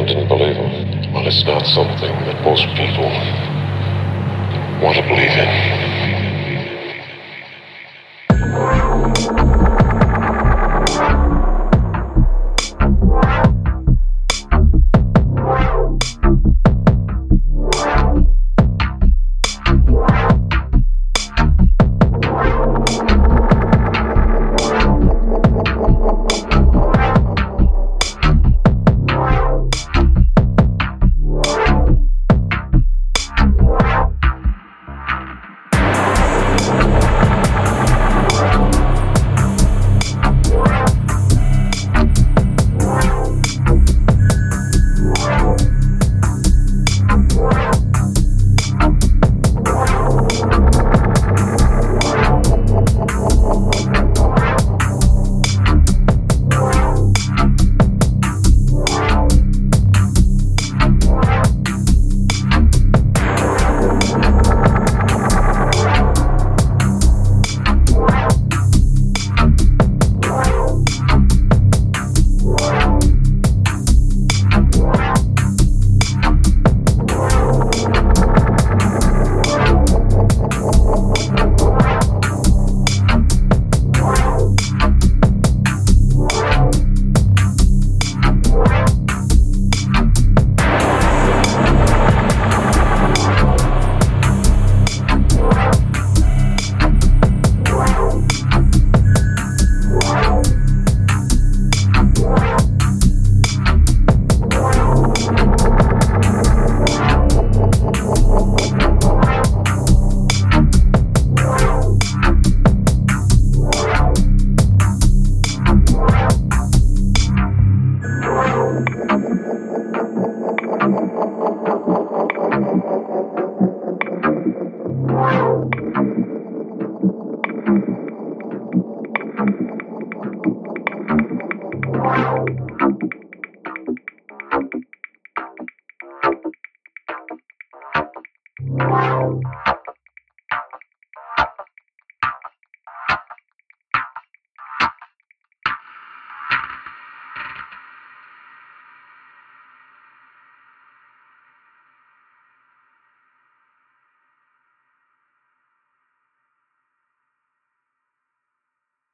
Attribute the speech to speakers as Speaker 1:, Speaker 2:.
Speaker 1: And didn't believe him. Well, it's not something that most people want to believe in. Wow.